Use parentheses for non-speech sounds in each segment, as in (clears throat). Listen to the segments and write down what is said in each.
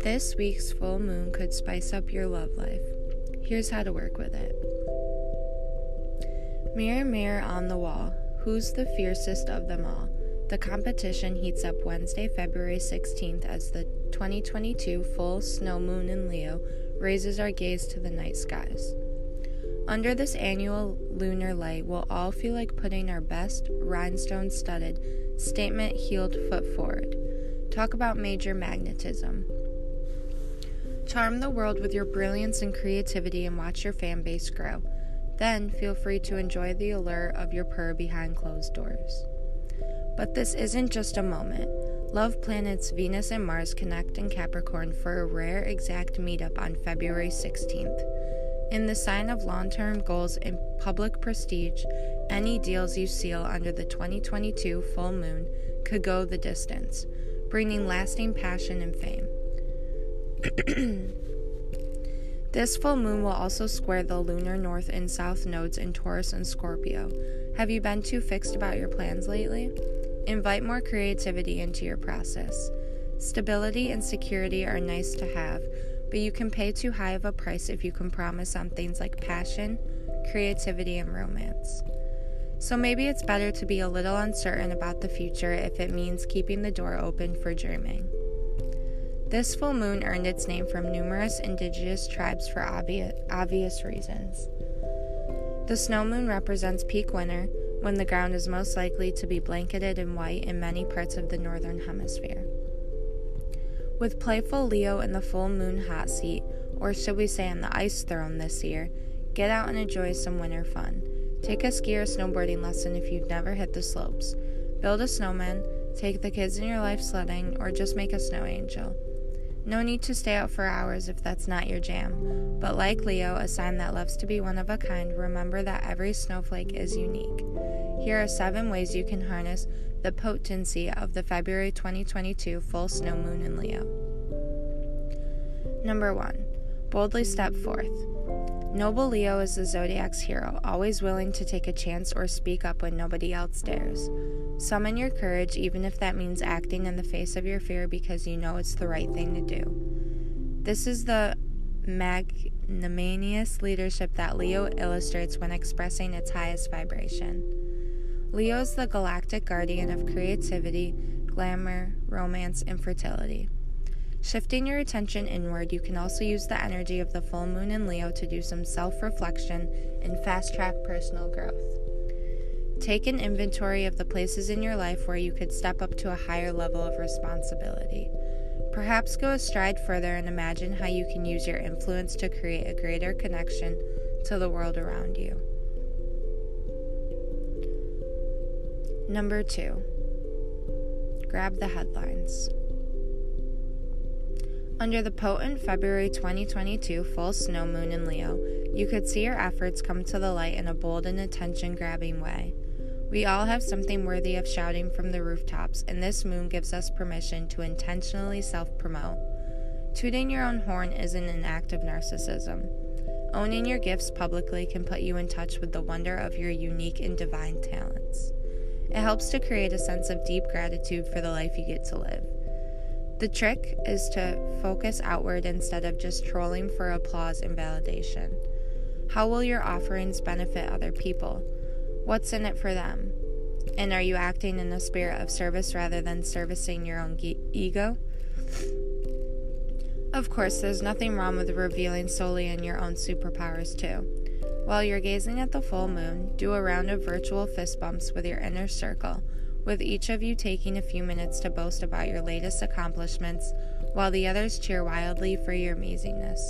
This week's full moon could spice up your love life. Here's how to work with it. Mirror, mirror on the wall, who's the fiercest of them all? The competition heats up Wednesday, February 16th as the 2022 full snow moon in Leo raises our gaze to the night skies. Under this annual lunar light, we'll all feel like putting our best rhinestone studded, statement heeled foot forward. Talk about major magnetism. Charm the world with your brilliance and creativity and watch your fan base grow. Then feel free to enjoy the allure of your purr behind closed doors. But this isn't just a moment. Love planets Venus and Mars connect in Capricorn for a rare exact meetup on February 16th. In the sign of long term goals and public prestige, any deals you seal under the 2022 full moon could go the distance, bringing lasting passion and fame. (clears throat) this full moon will also square the lunar north and south nodes in Taurus and Scorpio. Have you been too fixed about your plans lately? Invite more creativity into your process. Stability and security are nice to have but you can pay too high of a price if you can promise on things like passion, creativity, and romance. So maybe it's better to be a little uncertain about the future if it means keeping the door open for dreaming. This full moon earned its name from numerous indigenous tribes for obvious, reasons. The snow moon represents peak winter, when the ground is most likely to be blanketed in white in many parts of the northern hemisphere. With playful Leo in the full moon hot seat, or should we say on the ice throne this year, get out and enjoy some winter fun. Take a ski or snowboarding lesson if you've never hit the slopes. Build a snowman, take the kids in your life sledding, or just make a snow angel. No need to stay out for hours if that's not your jam, but like Leo, a sign that loves to be one of a kind, remember that every snowflake is unique. Here are seven ways you can harness the potency of the February 2022 full snow moon in Leo. Number 1. Boldly step forth. Noble Leo is the zodiac's hero, always willing to take a chance or speak up when nobody else dares. Summon your courage, even if that means acting in the face of your fear because you know it's the right thing to do. This is the magnanimous leadership that Leo illustrates when expressing its highest vibration. Leo is the galactic guardian of creativity, glamour, romance, and fertility. Shifting your attention inward, you can also use the energy of the full moon in Leo to do some self reflection and fast track personal growth. Take an inventory of the places in your life where you could step up to a higher level of responsibility. Perhaps go a stride further and imagine how you can use your influence to create a greater connection to the world around you. Number two, grab the headlines. Under the potent February 2022 full snow moon in Leo, you could see your efforts come to the light in a bold and attention grabbing way. We all have something worthy of shouting from the rooftops, and this moon gives us permission to intentionally self promote. Tooting your own horn isn't an act of narcissism. Owning your gifts publicly can put you in touch with the wonder of your unique and divine talents. It helps to create a sense of deep gratitude for the life you get to live. The trick is to focus outward instead of just trolling for applause and validation. How will your offerings benefit other people? What's in it for them? And are you acting in a spirit of service rather than servicing your own ge- ego? Of course, there's nothing wrong with revealing solely in your own superpowers, too. While you're gazing at the full moon, do a round of virtual fist bumps with your inner circle, with each of you taking a few minutes to boast about your latest accomplishments while the others cheer wildly for your amazingness.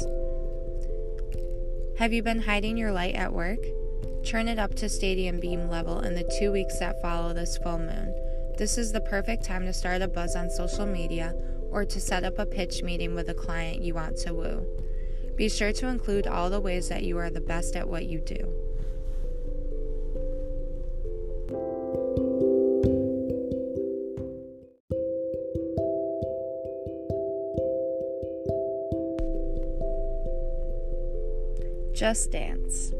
Have you been hiding your light at work? Turn it up to stadium beam level in the two weeks that follow this full moon. This is the perfect time to start a buzz on social media or to set up a pitch meeting with a client you want to woo. Be sure to include all the ways that you are the best at what you do. Just Dance.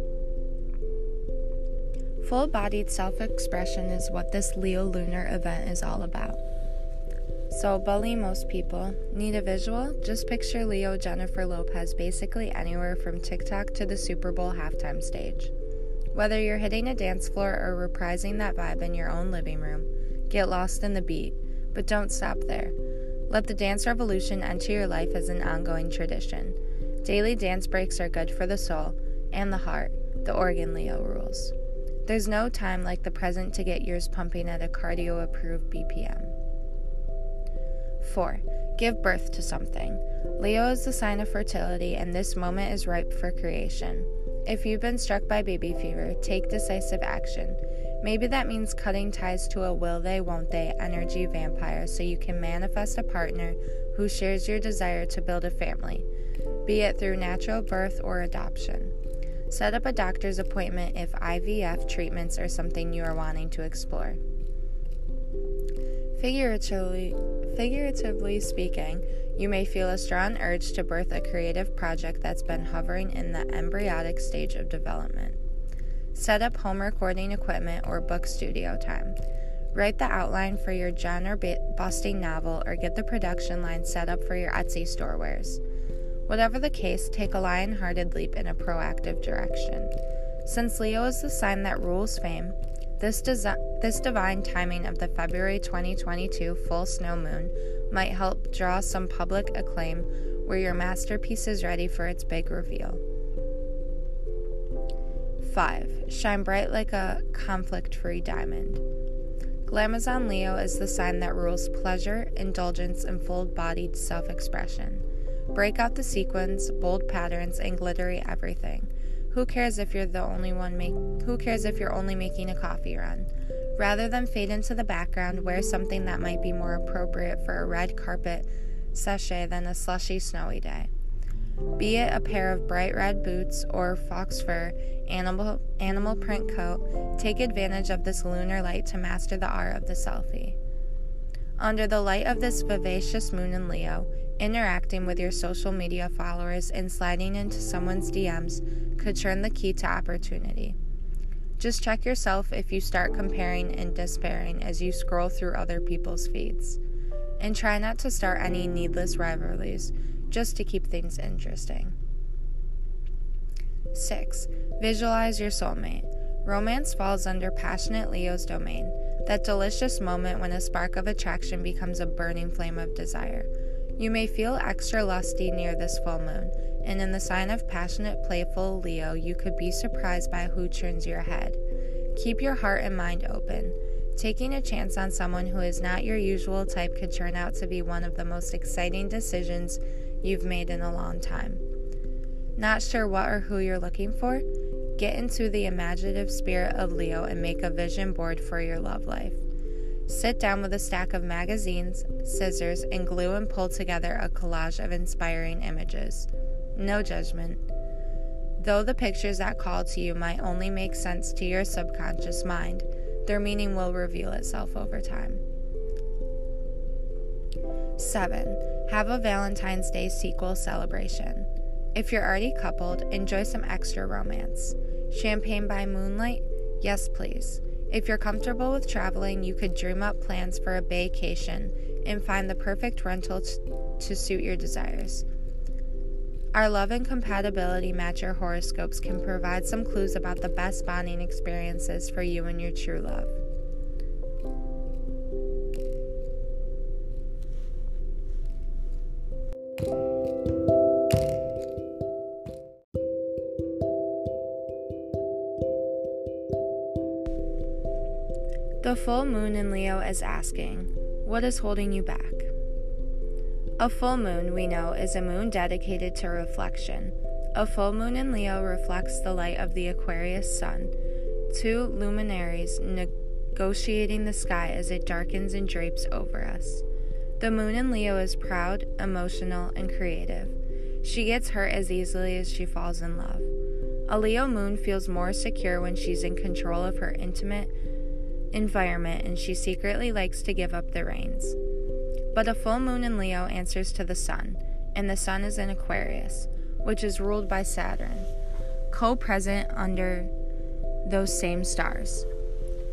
Full bodied self expression is what this Leo lunar event is all about. So, bully most people. Need a visual? Just picture Leo Jennifer Lopez basically anywhere from TikTok to the Super Bowl halftime stage. Whether you're hitting a dance floor or reprising that vibe in your own living room, get lost in the beat, but don't stop there. Let the dance revolution enter your life as an ongoing tradition. Daily dance breaks are good for the soul and the heart, the organ Leo rules. There's no time like the present to get yours pumping at a cardio approved BPM. 4. Give birth to something. Leo is the sign of fertility, and this moment is ripe for creation. If you've been struck by baby fever, take decisive action. Maybe that means cutting ties to a will they, won't they energy vampire so you can manifest a partner who shares your desire to build a family, be it through natural birth or adoption. Set up a doctor's appointment if IVF treatments are something you are wanting to explore. Figuratively, figuratively speaking, you may feel a strong urge to birth a creative project that's been hovering in the embryonic stage of development. Set up home recording equipment or book studio time. Write the outline for your genre busting novel or get the production line set up for your Etsy store wares. Whatever the case, take a lion hearted leap in a proactive direction. Since Leo is the sign that rules fame, this, desi- this divine timing of the February 2022 full snow moon might help draw some public acclaim where your masterpiece is ready for its big reveal. 5. Shine bright like a conflict free diamond. Glamazon Leo is the sign that rules pleasure, indulgence, and full bodied self expression. Break out the sequins, bold patterns, and glittery everything. Who cares if you're the only one make who cares if you're only making a coffee run? Rather than fade into the background, wear something that might be more appropriate for a red carpet sachet than a slushy snowy day. Be it a pair of bright red boots or fox fur animal animal print coat, take advantage of this lunar light to master the art of the selfie. Under the light of this vivacious moon in Leo, Interacting with your social media followers and sliding into someone's DMs could turn the key to opportunity. Just check yourself if you start comparing and despairing as you scroll through other people's feeds. And try not to start any needless rivalries just to keep things interesting. 6. Visualize your soulmate. Romance falls under passionate Leo's domain, that delicious moment when a spark of attraction becomes a burning flame of desire. You may feel extra lusty near this full moon, and in the sign of passionate, playful Leo, you could be surprised by who turns your head. Keep your heart and mind open. Taking a chance on someone who is not your usual type could turn out to be one of the most exciting decisions you've made in a long time. Not sure what or who you're looking for? Get into the imaginative spirit of Leo and make a vision board for your love life. Sit down with a stack of magazines, scissors, and glue and pull together a collage of inspiring images. No judgment. Though the pictures that call to you might only make sense to your subconscious mind, their meaning will reveal itself over time. 7. Have a Valentine's Day sequel celebration. If you're already coupled, enjoy some extra romance. Champagne by moonlight? Yes, please. If you're comfortable with traveling, you could dream up plans for a vacation and find the perfect rental t- to suit your desires. Our love and compatibility match your horoscopes can provide some clues about the best bonding experiences for you and your true love. Full moon in Leo is asking, What is holding you back? A full moon, we know, is a moon dedicated to reflection. A full moon in Leo reflects the light of the Aquarius sun, two luminaries negotiating the sky as it darkens and drapes over us. The moon in Leo is proud, emotional, and creative. She gets hurt as easily as she falls in love. A Leo moon feels more secure when she's in control of her intimate, environment and she secretly likes to give up the reins. But a full moon in Leo answers to the sun, and the sun is in Aquarius, which is ruled by Saturn, co present under those same stars.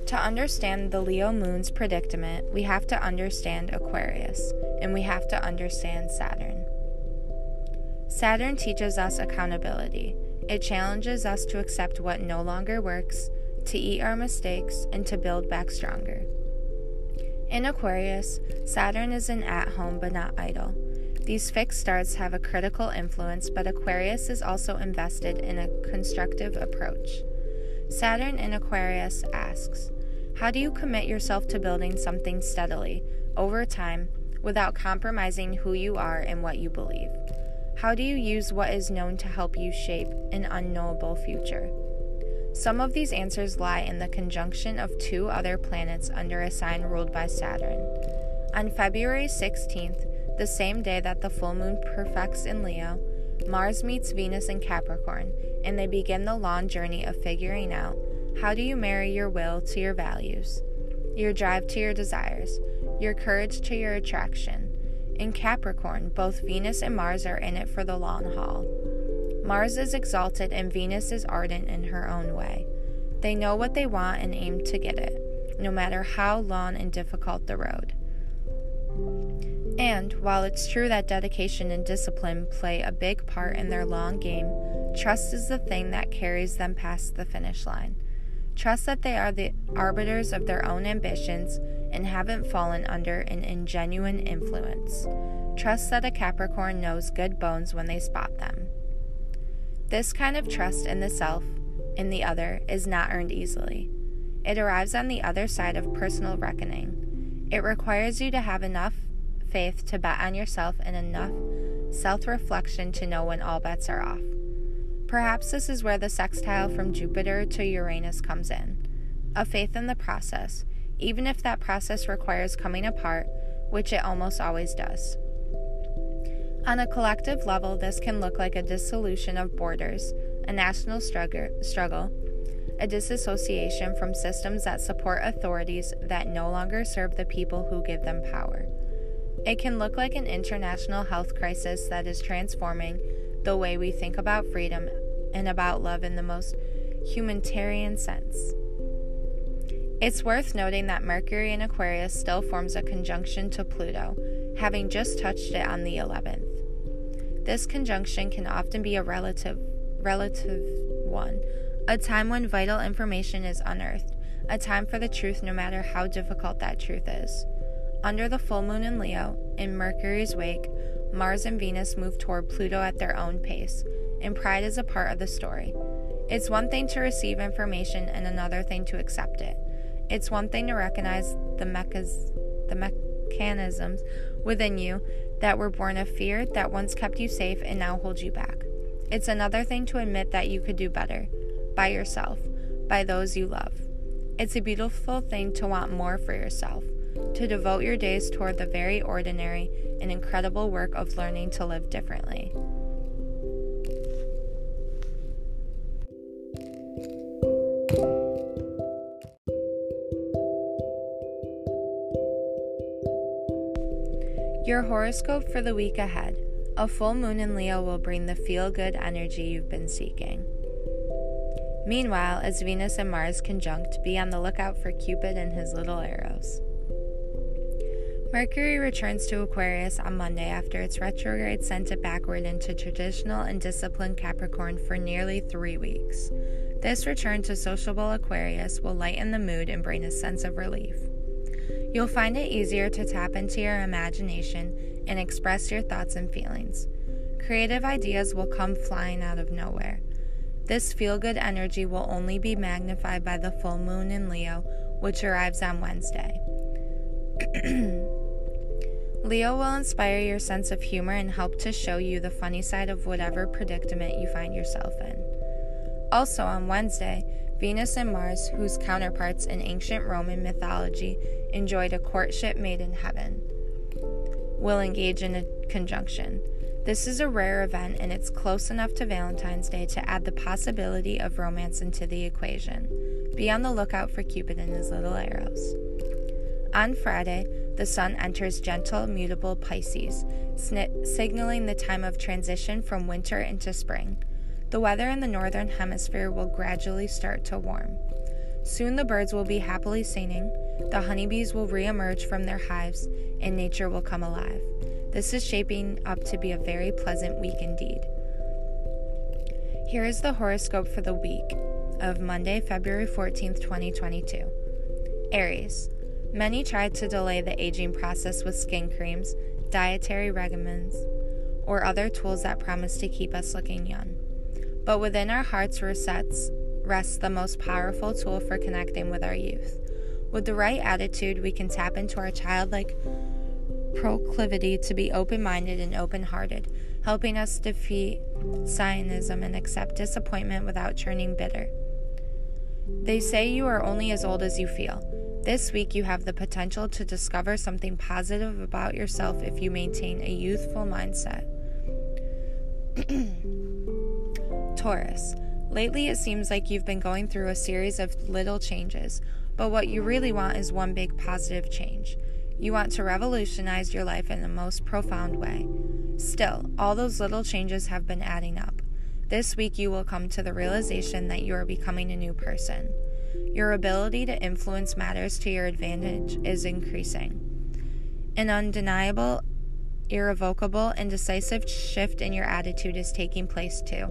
To understand the Leo moon's predicament, we have to understand Aquarius, and we have to understand Saturn. Saturn teaches us accountability. It challenges us to accept what no longer works, to eat our mistakes, and to build back stronger. In Aquarius, Saturn is an at home but not idle. These fixed starts have a critical influence, but Aquarius is also invested in a constructive approach. Saturn in Aquarius asks, How do you commit yourself to building something steadily, over time, without compromising who you are and what you believe? How do you use what is known to help you shape an unknowable future? Some of these answers lie in the conjunction of two other planets under a sign ruled by Saturn. On February 16th, the same day that the full moon perfects in Leo, Mars meets Venus in Capricorn, and they begin the long journey of figuring out how do you marry your will to your values, your drive to your desires, your courage to your attraction. In Capricorn, both Venus and Mars are in it for the long haul. Mars is exalted and Venus is ardent in her own way. They know what they want and aim to get it, no matter how long and difficult the road. And while it's true that dedication and discipline play a big part in their long game, trust is the thing that carries them past the finish line. Trust that they are the arbiters of their own ambitions and haven't fallen under an ingenuine influence. Trust that a Capricorn knows good bones when they spot them. This kind of trust in the self, in the other, is not earned easily. It arrives on the other side of personal reckoning. It requires you to have enough faith to bet on yourself and enough self reflection to know when all bets are off. Perhaps this is where the sextile from Jupiter to Uranus comes in a faith in the process, even if that process requires coming apart, which it almost always does. On a collective level, this can look like a dissolution of borders, a national struggle, a disassociation from systems that support authorities that no longer serve the people who give them power. It can look like an international health crisis that is transforming the way we think about freedom and about love in the most humanitarian sense. It's worth noting that Mercury in Aquarius still forms a conjunction to Pluto, having just touched it on the 11th. This conjunction can often be a relative relative one, a time when vital information is unearthed, a time for the truth no matter how difficult that truth is. Under the full moon in Leo, in Mercury's wake, Mars and Venus move toward Pluto at their own pace, and pride is a part of the story. It's one thing to receive information and another thing to accept it. It's one thing to recognize the, mechas, the mechanisms within you that were born of fear that once kept you safe and now hold you back. It's another thing to admit that you could do better, by yourself, by those you love. It's a beautiful thing to want more for yourself, to devote your days toward the very ordinary and incredible work of learning to live differently. Horoscope for the week ahead. A full moon in Leo will bring the feel good energy you've been seeking. Meanwhile, as Venus and Mars conjunct, be on the lookout for Cupid and his little arrows. Mercury returns to Aquarius on Monday after its retrograde sent it backward into traditional and disciplined Capricorn for nearly three weeks. This return to sociable Aquarius will lighten the mood and bring a sense of relief. You'll find it easier to tap into your imagination and express your thoughts and feelings. Creative ideas will come flying out of nowhere. This feel good energy will only be magnified by the full moon in Leo, which arrives on Wednesday. (clears throat) Leo will inspire your sense of humor and help to show you the funny side of whatever predicament you find yourself in. Also, on Wednesday, Venus and Mars, whose counterparts in ancient Roman mythology enjoyed a courtship made in heaven, will engage in a conjunction. This is a rare event and it's close enough to Valentine's Day to add the possibility of romance into the equation. Be on the lookout for Cupid and his little arrows. On Friday, the Sun enters gentle, mutable Pisces, signaling the time of transition from winter into spring. The weather in the northern hemisphere will gradually start to warm. Soon the birds will be happily singing, the honeybees will reemerge from their hives, and nature will come alive. This is shaping up to be a very pleasant week indeed. Here is the horoscope for the week of Monday, February 14th, 2022. Aries. Many try to delay the aging process with skin creams, dietary regimens, or other tools that promise to keep us looking young. But within our hearts resets, rests the most powerful tool for connecting with our youth. With the right attitude, we can tap into our childlike proclivity to be open minded and open hearted, helping us defeat cynicism and accept disappointment without turning bitter. They say you are only as old as you feel. This week, you have the potential to discover something positive about yourself if you maintain a youthful mindset. (clears throat) Taurus. Lately, it seems like you've been going through a series of little changes, but what you really want is one big positive change. You want to revolutionize your life in the most profound way. Still, all those little changes have been adding up. This week, you will come to the realization that you are becoming a new person. Your ability to influence matters to your advantage is increasing. An undeniable, irrevocable, and decisive shift in your attitude is taking place too,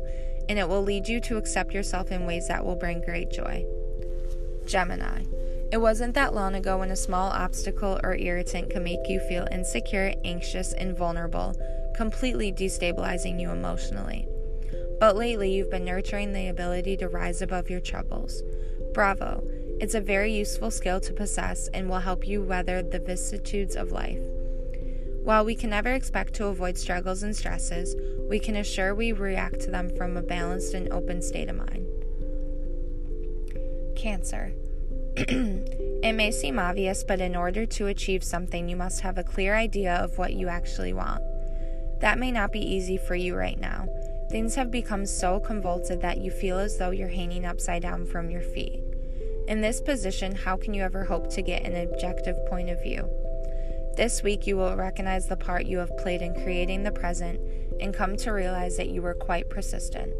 and it will lead you to accept yourself in ways that will bring great joy. Gemini. It wasn't that long ago when a small obstacle or irritant could make you feel insecure, anxious, and vulnerable, completely destabilizing you emotionally. But lately, you've been nurturing the ability to rise above your troubles. Bravo! It's a very useful skill to possess and will help you weather the vicissitudes of life. While we can never expect to avoid struggles and stresses, we can assure we react to them from a balanced and open state of mind. Cancer. (clears throat) it may seem obvious, but in order to achieve something, you must have a clear idea of what you actually want. That may not be easy for you right now. Things have become so convulsive that you feel as though you're hanging upside down from your feet. In this position, how can you ever hope to get an objective point of view? This week, you will recognize the part you have played in creating the present and come to realize that you were quite persistent.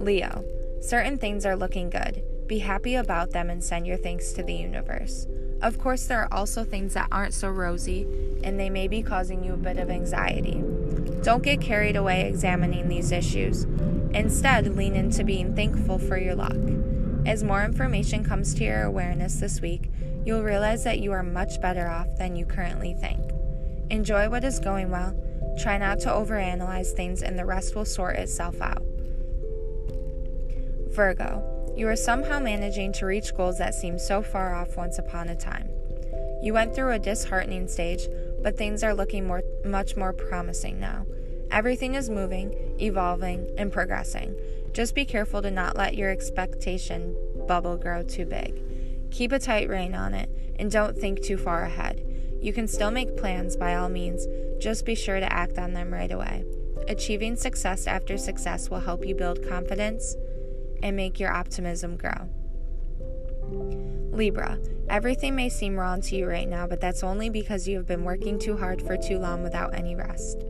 Leo. Certain things are looking good. Be happy about them and send your thanks to the universe. Of course, there are also things that aren't so rosy, and they may be causing you a bit of anxiety. Don't get carried away examining these issues. Instead, lean into being thankful for your luck. As more information comes to your awareness this week, you'll realize that you are much better off than you currently think. Enjoy what is going well. Try not to overanalyze things, and the rest will sort itself out. Virgo, you are somehow managing to reach goals that seemed so far off once upon a time. You went through a disheartening stage, but things are looking more, much more promising now. Everything is moving, evolving, and progressing. Just be careful to not let your expectation bubble grow too big. Keep a tight rein on it, and don't think too far ahead. You can still make plans by all means, just be sure to act on them right away. Achieving success after success will help you build confidence, and make your optimism grow. Libra, everything may seem wrong to you right now, but that's only because you have been working too hard for too long without any rest.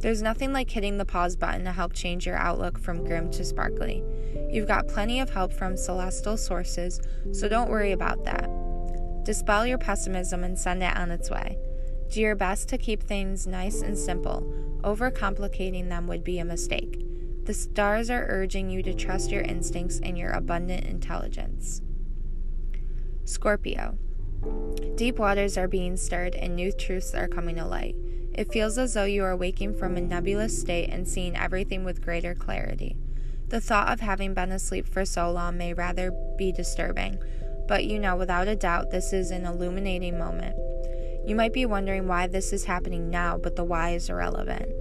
There's nothing like hitting the pause button to help change your outlook from grim to sparkly. You've got plenty of help from celestial sources, so don't worry about that. Dispel your pessimism and send it on its way. Do your best to keep things nice and simple. Overcomplicating them would be a mistake. The stars are urging you to trust your instincts and your abundant intelligence. Scorpio. Deep waters are being stirred and new truths are coming to light. It feels as though you are waking from a nebulous state and seeing everything with greater clarity. The thought of having been asleep for so long may rather be disturbing, but you know without a doubt this is an illuminating moment. You might be wondering why this is happening now, but the why is irrelevant.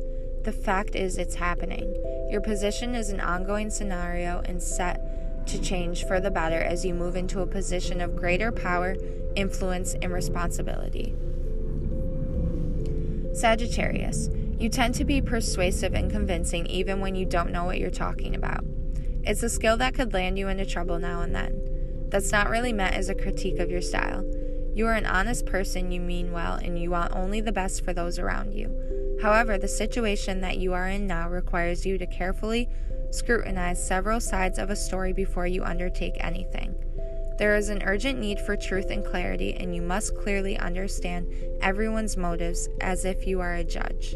The fact is, it's happening. Your position is an ongoing scenario and set to change for the better as you move into a position of greater power, influence, and responsibility. Sagittarius, you tend to be persuasive and convincing even when you don't know what you're talking about. It's a skill that could land you into trouble now and then. That's not really meant as a critique of your style. You are an honest person, you mean well, and you want only the best for those around you. However, the situation that you are in now requires you to carefully Scrutinize several sides of a story before you undertake anything. There is an urgent need for truth and clarity, and you must clearly understand everyone's motives as if you are a judge.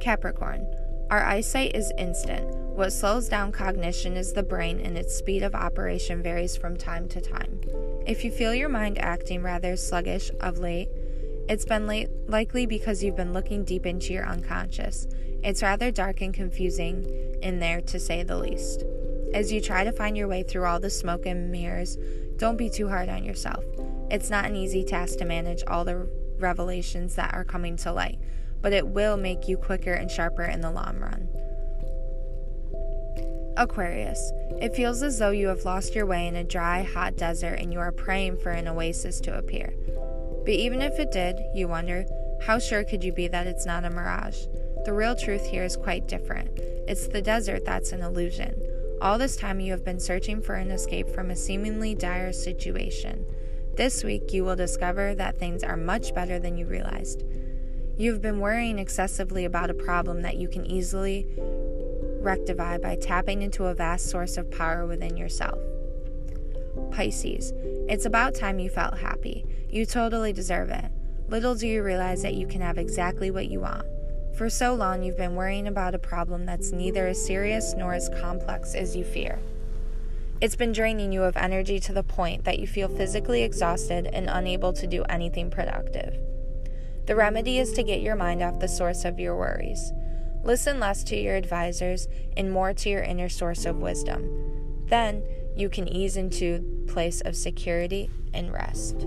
Capricorn. Our eyesight is instant. What slows down cognition is the brain, and its speed of operation varies from time to time. If you feel your mind acting rather sluggish of late, it's been late, likely because you've been looking deep into your unconscious. It's rather dark and confusing in there, to say the least. As you try to find your way through all the smoke and mirrors, don't be too hard on yourself. It's not an easy task to manage all the revelations that are coming to light, but it will make you quicker and sharper in the long run. Aquarius. It feels as though you have lost your way in a dry, hot desert and you are praying for an oasis to appear. But even if it did, you wonder, how sure could you be that it's not a mirage? The real truth here is quite different. It's the desert that's an illusion. All this time, you have been searching for an escape from a seemingly dire situation. This week, you will discover that things are much better than you realized. You've been worrying excessively about a problem that you can easily rectify by tapping into a vast source of power within yourself. Pisces, it's about time you felt happy. You totally deserve it. Little do you realize that you can have exactly what you want. For so long, you've been worrying about a problem that's neither as serious nor as complex as you fear. It's been draining you of energy to the point that you feel physically exhausted and unable to do anything productive. The remedy is to get your mind off the source of your worries. Listen less to your advisors and more to your inner source of wisdom. Then you can ease into place of security and rest.